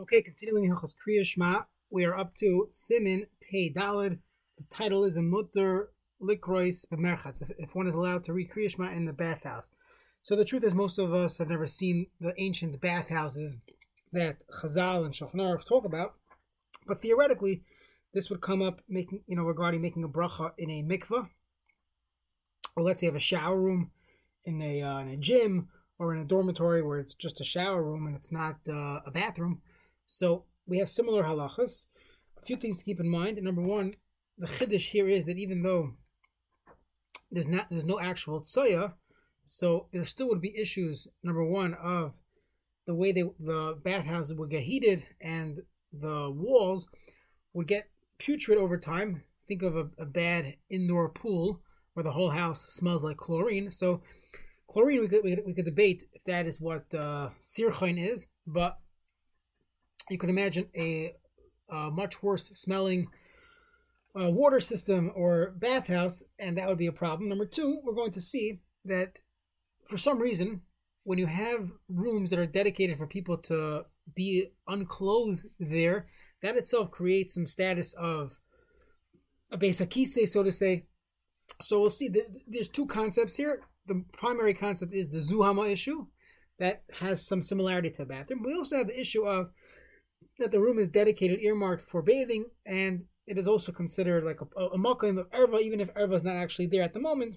Okay, continuing Hilchos Kriya Shema, we are up to Simin Pei Dalid. The title is a Mutter Likrois B'merchatz, if, if one is allowed to read Kriya Shema in the bathhouse. So the truth is, most of us have never seen the ancient bathhouses that Chazal and Shulchan talk about, but theoretically, this would come up making you know regarding making a bracha in a mikveh, or let's say you have a shower room in a uh, in a gym or in a dormitory where it's just a shower room and it's not uh, a bathroom. So we have similar halachas. A few things to keep in mind. Number one, the chiddush here is that even though there's not there's no actual tsoya, so there still would be issues. Number one of the way they the bathhouses would get heated and the walls would get putrid over time. Think of a, a bad indoor pool where the whole house smells like chlorine. So chlorine, we could, we could, we could debate if that is what uh, sirchain is, but you can imagine a, a much worse smelling uh, water system or bathhouse, and that would be a problem. Number two, we're going to see that for some reason, when you have rooms that are dedicated for people to be unclothed there, that itself creates some status of a besakise, so to say. So we'll see. There's two concepts here. The primary concept is the zuhama issue, that has some similarity to a bathroom. We also have the issue of that the room is dedicated, earmarked for bathing, and it is also considered like a, a makom of erva, even if erva is not actually there at the moment.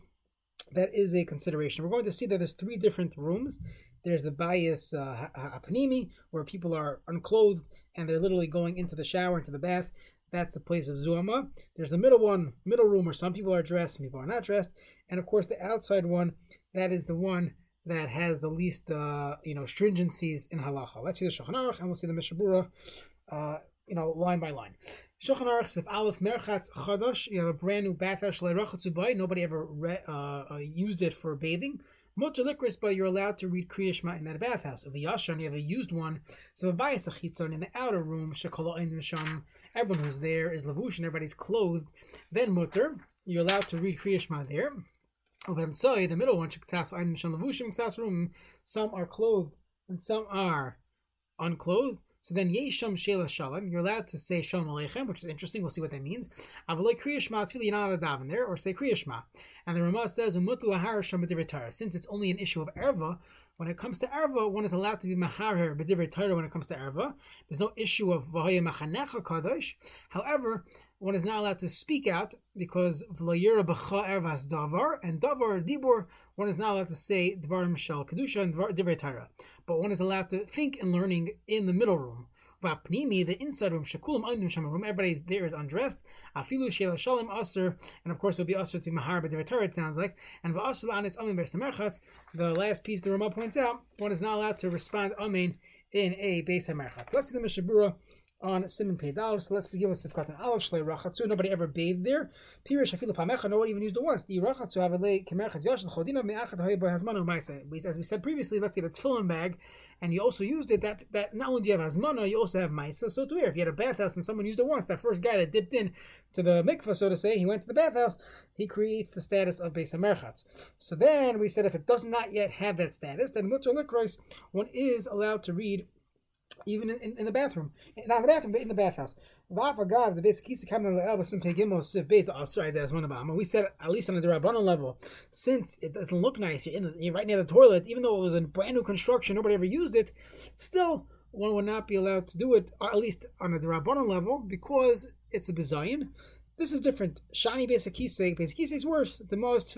That is a consideration. We're going to see that there's three different rooms. There's the bias uh, apanimi, where people are unclothed and they're literally going into the shower, into the bath. That's a place of zuama. There's the middle one, middle room, where some people are dressed, some people are not dressed, and of course the outside one. That is the one that has the least, uh, you know, stringencies in halacha. Let's see the Shulchan Aruch, and we'll see the Mishnah Berurah, uh, you know, line by line. Shulchan Aruch if Aleph Merchatz Chadash, you have a brand new bathhouse Leirachatzubai, nobody ever re, uh, uh, used it for bathing. Mutter likris, but you're allowed to read Kriya Shema in that bathhouse. Of Yashan, you have a used one. So a bias in the outer room, Shekala Sham, everyone who's there is lavush and everybody's clothed. Then Mutter, you're allowed to read Kriya Shema there of Emtsoi, the middle one, some are clothed and some are unclothed. So then Yesham Shela Shalom, you're allowed to say Shalom Aleichem, which is interesting. We'll see what that means. Avaloi Kriya Shema Tfili, you're not allowed to daven there, or say Kriya Shema. And the Ramah says, Since it's only an issue of Erva, when it comes to Erva, one is allowed to be Maharer B'divrei Torah when it comes to Erva. There's no issue of Vahaya Machanecha Kadosh. However, one is not allowed to speak out because v'layira b'cha ervas davar and davar dibur. One is not allowed to say dvarim shel kedusha and divrei Torah, but one is allowed to think and learning in the middle room. V'apnimi, the inside room, shekulam andim shem room, everybody there is undressed. Afilu shela shalom aser, and of course it'll be aser to mahar b'divrei Torah. It sounds like, and v'aser la'anis amin b'semerchatz. The last piece the Ramah points out, one is not allowed to respond amen in a beis hamerchatz. Let's the Mishnah Berurah on Simon Peidal. So let's begin with Sifkat and Aleph. Nobody ever bathed there. Pirish Afilu Pamecha. No one even used it once. The Rachatzu Avalei Kemerchat Yosh Chodina Me'achat Hoyba Hazmanu Maisa. As we said previously, let's say the tefillin bag, and you also used it. That that not only do you have Hazmana, you also have Maisa. So to If you had a bathhouse and someone used it once, that first guy that dipped in to the mikvah, so to say, he went to the bathhouse. He creates the status of Beis Hamerchatz. So then we said if it does not yet have that status, then Mutter Likrois, one is allowed to read even in, in, in, the bathroom, eh, not in the bathroom, but in the bathhouse. The basic oh, We said at least on the Rabbanon level, since it doesn't look nice, you're, in the, right near the toilet, even though it was a brand new construction, nobody ever used it. Still, one would not be allowed to do it, at least on a Rabbanon level, because it's a bizayin. This is different. Shani basic basic is worse. The most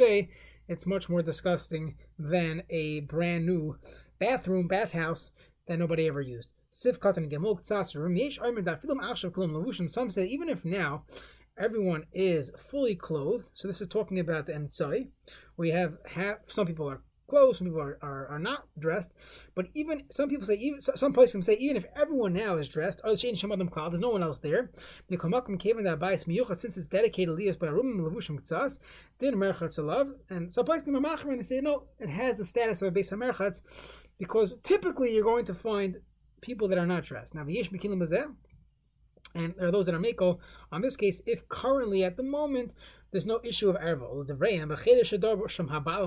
it's much more disgusting than a brand new bathroom, bathhouse that nobody ever used. Sif Katan Gemol Ktsasarum. Yesh Omer that Filim Achshav Kulam Lavushim. Some say even if now everyone is fully clothed, so this is talking about the Emtsai. We have half, some people are clothed, some people are, are, are, not dressed. But even some people say, even some places say, even if everyone now is dressed, there's no one else there. Since it's dedicated Lias by Rumim Lavushim Ktsas, then Merchatz Alav. And some places they say, no, it has the status of a base Merchatz, because typically you're going to find people that are not dressed. Now, v'yesh mekilim and there are those that are meko. On this case, if currently at the moment there's no issue of erva,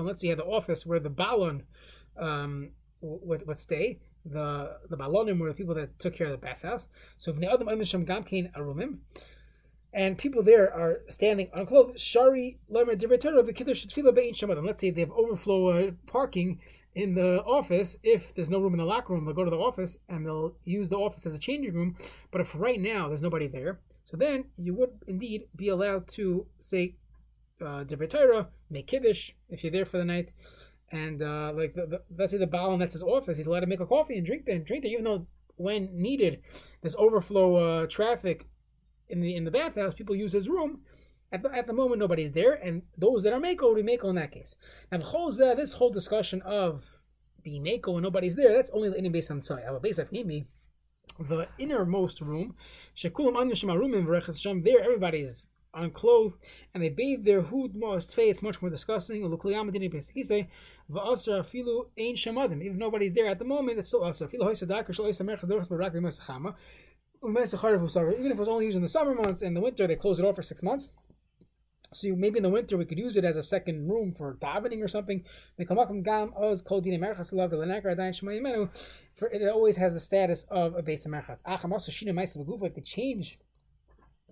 let's you have the office where the balon um, would, would stay. the the balonim were the people that took care of the bathhouse. So v'nei adam amisham gamkein arumim, and people there are standing unclothed. Shari divrei of the kiddush tefillah bein shamadim. Let's say they have overflow uh, parking in the office. If there's no room in the locker room, they'll go to the office and they'll use the office as a changing room. But if right now there's nobody there, so then you would indeed be allowed to say uh, make kiddush if you're there for the night, and uh, like the, the, let's say the Baal that's his office, he's allowed to make a coffee and drink there and drink there, even though when needed, there's overflow uh, traffic in the in the bathhouse. People use his room. At the, at the moment, nobody's there, and those that are mako, we mako in that case. Now, the this whole discussion of being mako and nobody's there, that's only the based on tzai. Our base nimi, the innermost room, shekulam anu there everybody's unclothed and they bathe their hud most face. Much more disgusting. He say, "Va'asra filu ain shamadim." If nobody's there at the moment, it's still b'masachama. Even if it was only used in the summer months and the winter, they close it off for six months. So maybe in the winter we could use it as a second room for davening or something. For it always has the status of a base of merchatz. If they change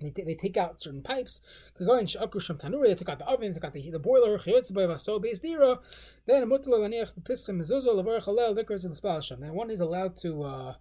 they, t- they take out certain pipes. They took out the oven, they took out the, the boiler. Then one is allowed to uh,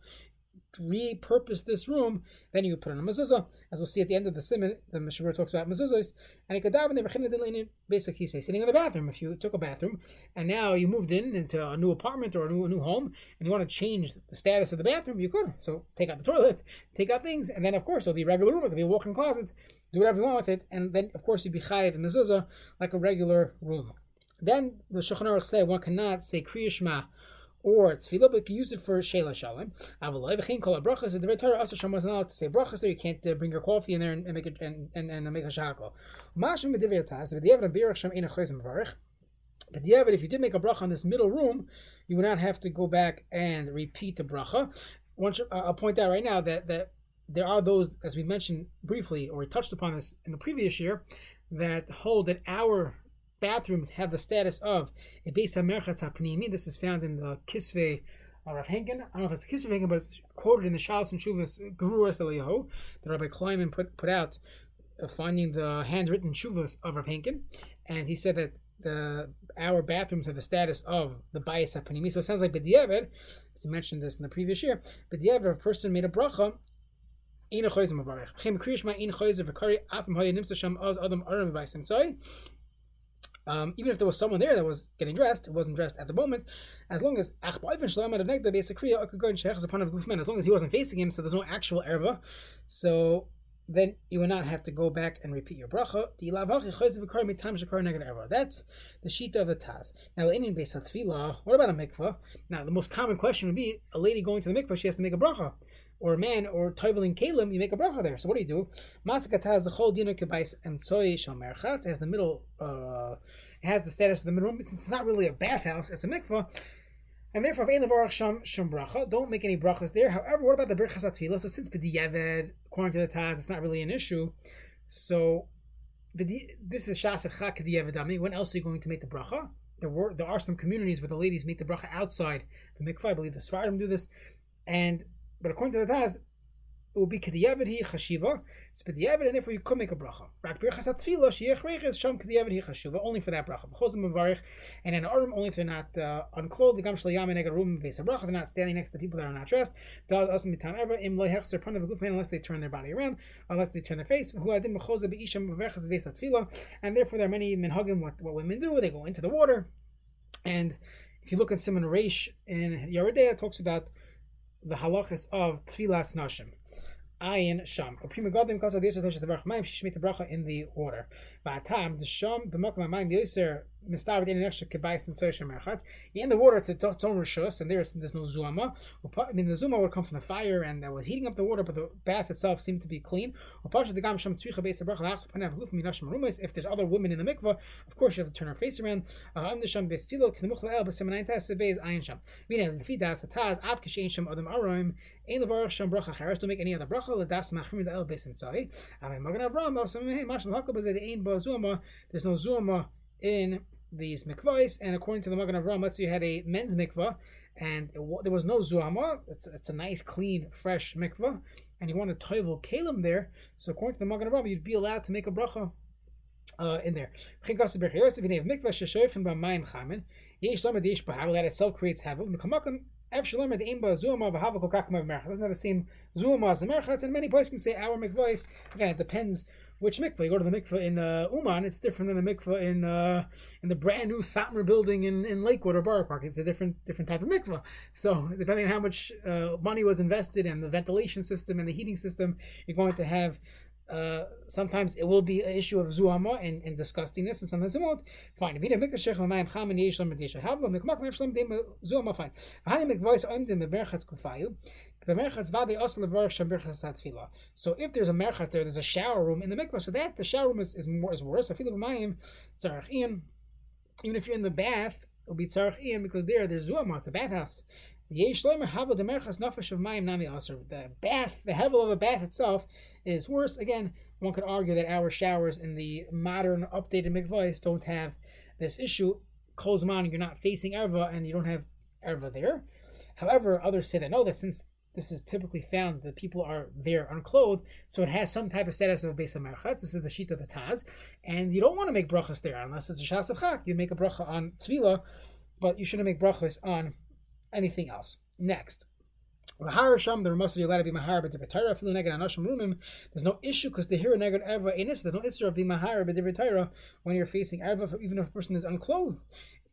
repurpose this room, then you put in a mezuzah, as we'll see at the end of the simon, the Mishabur talks about mezuzahs, and there, basically say, sitting in the bathroom, if you took a bathroom, and now you moved in into a new apartment or a new, a new home, and you want to change the status of the bathroom, you could. So take out the toilet, take out things, and then of course it'll be a regular room, it'll be a walk-in closet, do whatever you want with it, and then of course you'd be chayiv the mezuzah like a regular room. Then the Shulchan Aruch say one cannot say kriyishma or tefillah, but you can use it for shela shalom. Avaloi v'chein kol brachas. The Torah also wasn't allowed to say brachas there. You can't uh, bring your coffee in there and, and make it and, and, and make a shako. Mashim tas. V'diavad b'irach shem ina v'varich. But but if you did make a bracha in this middle room, you would not have to go back and repeat the bracha. Once uh, I'll point out right now that that there are those, as we mentioned briefly, or we touched upon this in the previous year, that hold that our bathrooms have the status of a Beis HaMerchatz HaPnimi. This is found in the Kisvei Rav Henkin. I don't know if it's Kisvei Henkin, but it's quoted in the Shalos and Shuvas Gevuras Eliyahu that Rabbi Kleiman put, put out, uh, finding the handwritten Shuvas of Rav Henkin. And he said that the our bathrooms have the status of the Bayis HaPnimi. So it sounds like B'diavad, as we mentioned this in the previous year, B'diavad, a person made a bracha, Ina choyzim avarech. Chem kriyish ma in choyzim v'kari afim hoya nimsa sham oz adam. Um, even if there was someone there that was getting dressed, it wasn't dressed at the moment, as long as as long as he wasn't facing him, so there's no actual erva, so then you would not have to go back and repeat your bracha. That's the sheet of the Taz. Now, in Beis what about a mikvah? Now, the most common question would be a lady going to the mikvah, she has to make a bracha or a man or toiveling kalim, you make a bracha there. So what do you do? Masakat has the whole dinner kibais and soy shal merchat. It has the middle. Uh, it has the status of the middle room. Since it's not really a bathhouse, it's a mikvah. And therefore, sham sham bracha. Don't make any brachas there. However, what about the berachas atfilah? So since b'diyavad, according to the Taz, it's not really an issue. So this is shas chak When else are you going to make the bracha? There were there are some communities where the ladies make the bracha outside the mikvah. I believe the Sfardim do this, and but according to the Taz, it will be kediyavid hi chashiva. It's kediyavid, and therefore you could make a bracha. Rak birchas atzvila sheyech sham kediyavid hi chashiva, only for that bracha. B'chozim mavarich, and in arum only if they're not uh, unclothed. V'gam shlayam enega room base bracha. They're not standing next to people that are not dressed. Dal asum mitam ever im lehechzer pranav gufman unless they turn their body around, unless they turn their face. Who adin b'chozim beisham mavarchas base atzvila, and therefore there are many minhagim what what women do. They go into the water, and if you look at Simon Reish in Yeridea, talks about the halachas of tfilas nashim. Ayin Sham. Prima godim kasa the Yisrael the Baruch Maim she the bracha in the order. Va'atam the Sham b'makom Maim Yisrael in an extra. In the water to tzon rishus and there's there's no zuma. I mean the zuma would come from the fire and that was heating up the water, but the bath itself seemed to be clean. If there's other women in the mikvah, of course you have to turn her face around. Meaning the fidas hataz av kishein Sham adam aroim Ein levarach sham bracha cheres. Don't make any other bracha. Ledas the el besim tzai. Amen. Magen Avram. Also, hey, mashal hakol. There's no zuma in these mikvahs, and according to the Magen Avram, let's say you had a men's mikvah, and it, there was no zuama. It's, it's a nice, clean, fresh mikvah, and you want a toivel kalim there. So according to the Magen Rabbi, you'd be allowed to make a bracha uh, in there. That itself creates hevel. Doesn't have the same zuma as the merchatz, and many places can say our mikvahs. Again, it depends which mikvah. You go to the mikvah in uh, Uman, it's different than the mikvah in uh, in the brand new Satmar building in, in Lakewood or Borough Park. It's a different different type of mikvah. So depending on how much uh, money was invested in the ventilation system and the heating system, you're going to have uh, sometimes it will be an issue of zuama and, and disgustingness, and sometimes it won't. Fine. Vida dem berchatz kufayu. So if there's a merchat there, there's a shower room in the mikvah. So that the shower room is, is more is worse. I feel mayim tzarach Even if you're in the bath, it'll be tzarach because there there's zuama. It's a bathhouse. The bath, the hevel of a bath itself is worse. Again, one could argue that our showers in the modern, updated mikvahs don't have this issue. Kolzman, you're not facing erva and you don't have erva there. However, others say that no, that since this is typically found that people are there unclothed, so it has some type of status of a base of merchatz. This is the sheet of the Taz, and you don't want to make brachas there unless it's a shas of chak. You make a bracha on tzvila, but you shouldn't make brachas on anything else. Next. There's no issue because the hero Neged Eva Enis, there's no issue of being Mahar, but the Betara when you're facing Eva, even if a person is unclothed.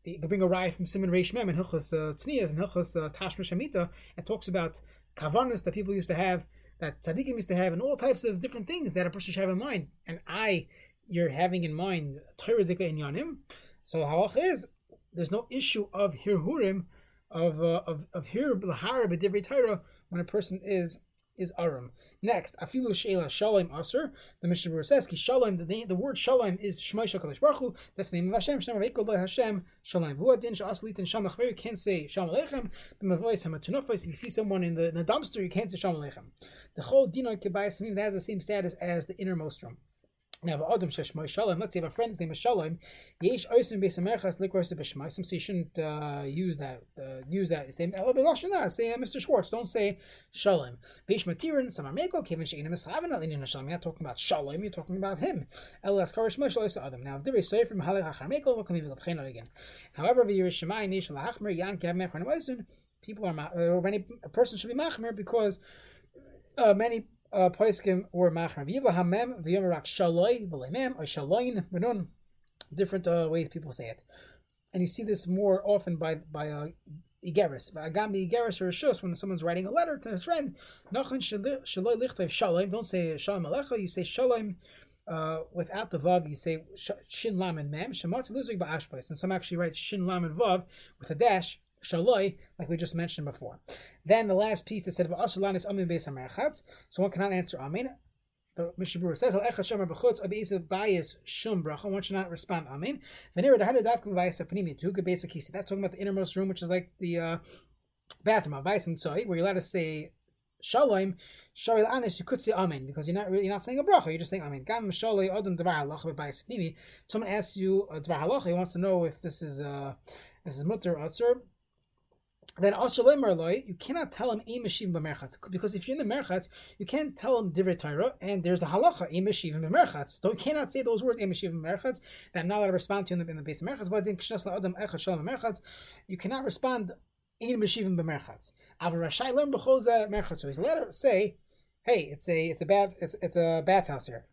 They bring a rye from Simon Reish Mem and Hilchas uh, Tznias and Hilchas uh, Tashmish Hamita and talks about kavanas that people used to have, that tzaddikim used to have, and all types of different things that a person should have in mind. And I, you're having in mind Torah Dika in Yanim. So halach is there's no issue of hirhurim of uh, of of here lahara b'divrei Torah when a person is is arum. Next, afilu sheila shalom aser. The Mishnah says, "Ki shalom." The the word shalom is Shmai Shakadosh Baruch. That's the name of Hashem. Shem Reikol Hashem Shalom. Vu adin shaslit and Shalom You can't say Shalom Aleichem. B'mavois hamatunofos. If you see someone in the, in the dumpster, you can't say Shalom Aleichem. The whole dinah kebayis that has the same status as the innermost room. Now, Adam Sheshmoy Shalom, let's say have a friend's name is Shalom, Yesh Oisim Besamerchas Likros Beshmaisim, so you shouldn't uh, use that, uh, use that. Say, say uh, Mr. Schwartz, don't say Shalom. Besh Matirin, Samarmeko, Kevin Shein Mishavin, Alinin Shalom, you're not talking about Shalom, you're talking about him. Elas Karish Mosh Adam. Now, if there is Soy from Halach Hacharmeko, what can we look again? However, the Yerushamayim, Nish Lahachmer, Yan Kev Mechron Oisun, people are, or many, a person should be Machmer because uh, many uh, Poiskim were Machar. Viva Hamem, Vyomerak Shaloi, Vilemem, or Shaloin, Benun. Different uh, ways people say it. And you see this more often by by uh, Igeris. Agami Igeris or Shus, when someone's writing a letter to his friend, Nachon Shaloi Lichtov Shalom, don't say Shalom Alecha, you say Shalom. Uh, without the vav, you say shin lam and mem. Shematz lizig ba'ashbais, and some actually write shin lam and vav with a dash shaloi, like we just mentioned before. Then the last piece that said v'asulanis amin beis. So one cannot answer amin. The Mishabur says al echad shomer b'chutz abeisa bayis shum bracha. One should not respond amin. V'nira dahadu davkum vayis apnimi tu gebesa kisi. That's talking about the innermost room, which is like the uh, bathroom vayis tzoy, where you're allowed to say shalom. Sharil anis, you could say amen because you're not really you're not saying a bracha. You're just saying amen. Gam shaloi odom dvar halacha b'bayis apnimi. Someone asks you a dvar halacha. He wants to know if this is uh, this is mutter or asur then also you cannot tell him imashivim b'merchatz because if you're in the merchatz, you can't tell him divrei Torah, and there's a halacha imashivim b'merchatz. So you cannot say those words imashivim b'merchatz that I'm not allowed to respond to in the, in the base of merchatz. But in kishnas la'adam echad shalom merchatz, you cannot respond imashivim b'merchatz. Avar rashai learn b'choza merchatz. So he's allowed to say, hey, it's a it's a bath it's it's a bathhouse here,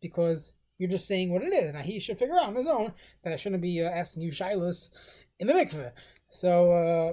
because you're just saying what it is. Now he should figure out on his own that I shouldn't be uh, asking you shilas in the mikveh. So. Uh,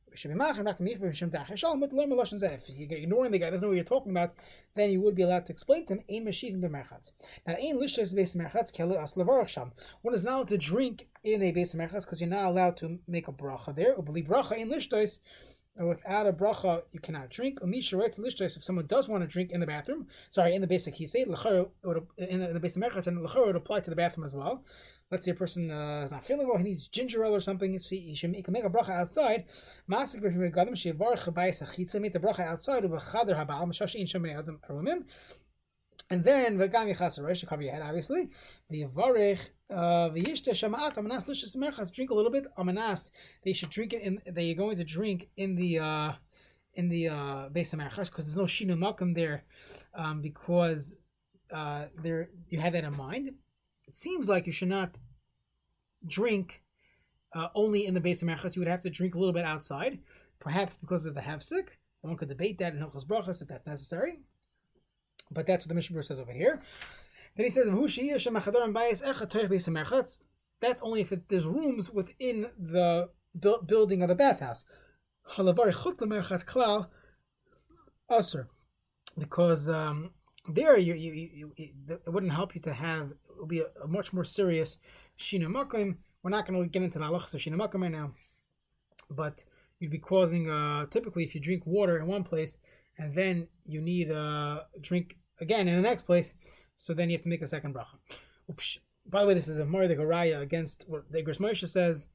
ignoring the guy, doesn't know what you're talking about, then you would be allowed to explain to him. Now. One is not allowed to drink in a beis merchatz because you're not allowed to make a bracha there. Without a bracha, you cannot drink. If someone does want to drink in the bathroom, sorry, in the basic he said in the basic merchatz, and lechor would apply to the bathroom as well. Let's say a person uh, is not feeling well, he needs ginger ale or something, so he, should make, make a bracha outside. Masik b'shemigadim shevarch habayis achitza, make the bracha outside, u'b'chader habal, m'shashi in shemini adam arumim. And then v'gam yichas rosh, cover your head, obviously. V'yavarech uh, v'yishte shamaat amanas lishas merchas. Drink a little bit. Amanas. They should drink it in. They are going to drink in the uh, in the uh, base of merchas because there's no shinu makom there, um, because uh, there you have that in mind it seems like you should not drink uh, only in the base of merchas. You would have to drink a little bit outside, perhaps because of the hefsek. One could debate that in Hilchos Brachas if that's necessary. But that's what the Mishnah says over here. Then he says, That's only if it, there's rooms within the bu- building of the bathhouse. Because um, there you, you, you, it wouldn't help you to have will be a, a much more serious shina makim. We're not going to get into the halachas of shina makim right now, but you'd be causing. Uh, typically, if you drink water in one place and then you need a drink again in the next place, so then you have to make a second bracha. Oops. By the way, this is a Mardik Araya against what the Moshe says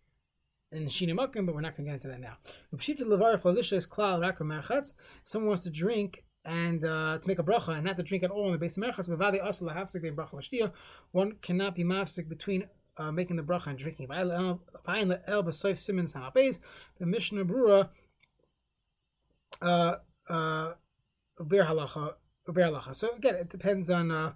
in Shina Makim, but we're not going to get into that now. Someone wants to drink and uh, to make a bracha and not to drink at all in the base of merchas, bevadi asla hafsik be bracha. One cannot be mafsik between uh, making the bracha and drinking. The Mishnah Brura uh, uh, halacha. So again, it depends on. Uh,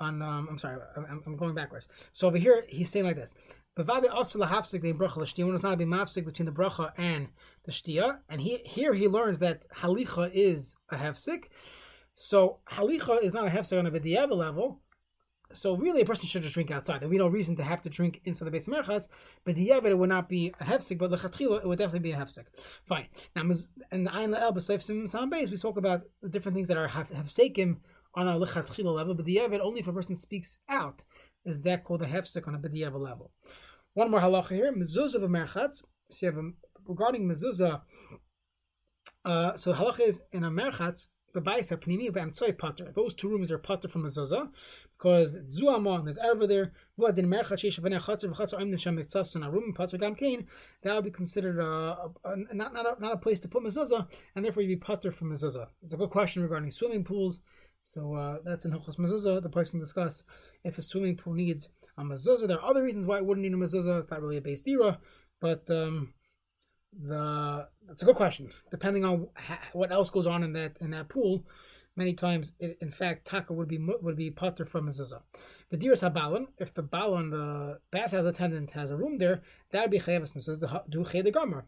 on um, I'm sorry, I'm, I'm going backwards. So over here, he's saying like this: Bavadi also lahafsik the bracha l'shtia. One is not be between the bracha and the shtia. And he here he learns that halicha is a hefsik. So halicha is not a hefsik on a b'diavad level. So really, a person should just drink outside. There would be no reason to have to drink inside the base of merchatz. But the it would not be a hefsik, but the it would definitely be a hefsik. Fine. Now, and the ayin la'el b'seif sim sam base, we spoke about the different things that are hefsekim on a lechatchila level, but the only if a person speaks out is that called a hefsek on a b'diavad level. One more halacha here. Mezuzah b'merchatz. So you have a, regarding mezuzah. Uh, so halacha is in a merchatz. B'bayis pnimi b'amtsoy pater. Those two rooms are pater from mezuzah because zuama there's ever there. V'adin merchatz sheish v'nei chatzer v'chatzer oim nishem mitzas in a room pater gam kain. That would be considered a, a, not not a, not a place to put mezuzah, and therefore you'd be pater from mezuzah. It's a good question regarding swimming pools. So uh, that's in Hilchos Mezuzah. The place can discuss if a swimming pool needs a mezuzah. There are other reasons why it wouldn't need a mezuzah. It's not really a base dira, but um, the that's a good question. Depending on ha- what else goes on in that in that pool, many times, it, in fact, taka would be would be potter from mezuzah. The diras habalon, if the balon, the bath bathhouse attendant, has a room there, that would be chayav mezuzah do chay the gomer.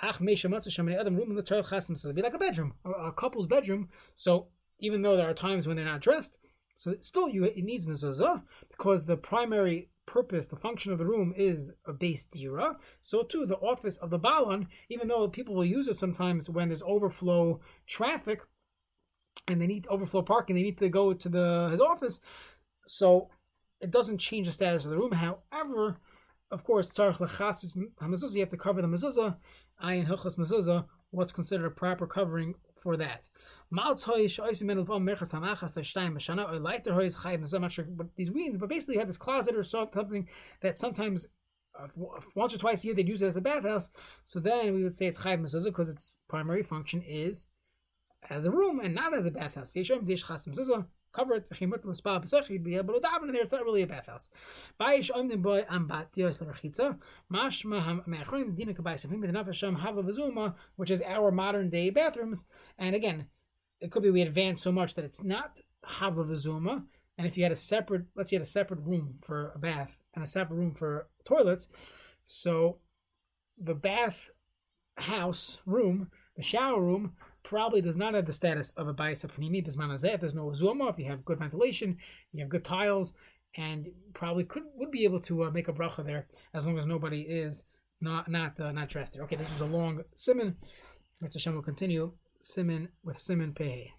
Ach room in the Torah chasim It'd be like a bedroom, a couple's bedroom. So even though there are times when they're not dressed, so still, you it needs mezuzah because the primary purpose, the function of the room is a base dira. So too, the office of the balon, even though people will use it sometimes when there's overflow traffic and they need overflow parking, they need to go to the his office. So it doesn't change the status of the room. However, of course, tzarich lechasis hamezuzah, you have to cover the mezuzah. Ayin hilchas mezuzah, what's considered a proper covering for that. I'm not sure what these means, but basically you have this closet or something that sometimes uh, once or twice a year they'd use it as a bathhouse. So then we would say it's chayv mezuzah because its primary function is as a room and not as a bathhouse. Cover it, be able to daven in there. It's not really a bathhouse. Which is our modern day bathrooms. And again, it could be we advanced so much that it's not Hava Vizuma. And if you had a separate, let's say you had a separate room for a bath and a separate room for toilets, so the bath house room, the shower room, probably does not have the status of a Baisa Panimi Bismanazet. There's no Zuma. If you have good ventilation, you have good tiles, and probably could would be able to uh, make a bracha there as long as nobody is not not uh, not dressed there. Okay, this was a long simon. Mr. Hashem will continue Simon with Simon Pehe.